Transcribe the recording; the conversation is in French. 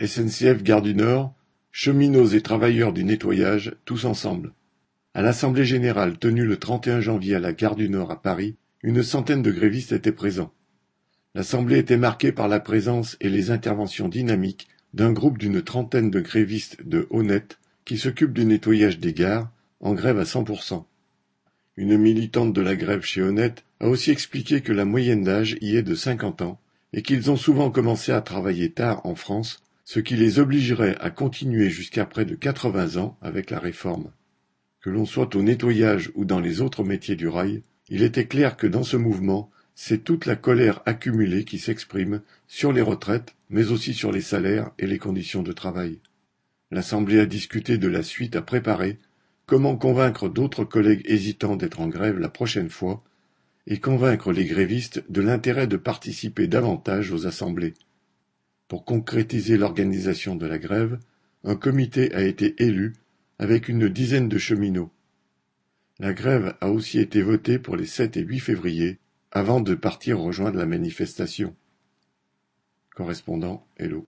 SNCF Gare du Nord, cheminots et travailleurs du nettoyage, tous ensemble. À l'Assemblée générale tenue le 31 janvier à la Gare du Nord à Paris, une centaine de grévistes étaient présents. L'Assemblée était marquée par la présence et les interventions dynamiques d'un groupe d'une trentaine de grévistes de Honnête qui s'occupent du nettoyage des gares, en grève à 100%. Une militante de la grève chez Honnête a aussi expliqué que la moyenne d'âge y est de 50 ans et qu'ils ont souvent commencé à travailler tard en France, ce qui les obligerait à continuer jusqu'à près de 80 ans avec la réforme. Que l'on soit au nettoyage ou dans les autres métiers du rail, il était clair que dans ce mouvement, c'est toute la colère accumulée qui s'exprime sur les retraites, mais aussi sur les salaires et les conditions de travail. L'Assemblée a discuté de la suite à préparer Comment convaincre d'autres collègues hésitants d'être en grève la prochaine fois et convaincre les grévistes de l'intérêt de participer davantage aux assemblées. Pour concrétiser l'organisation de la grève, un comité a été élu avec une dizaine de cheminots. La grève a aussi été votée pour les 7 et 8 février avant de partir rejoindre la manifestation. Correspondant Hello.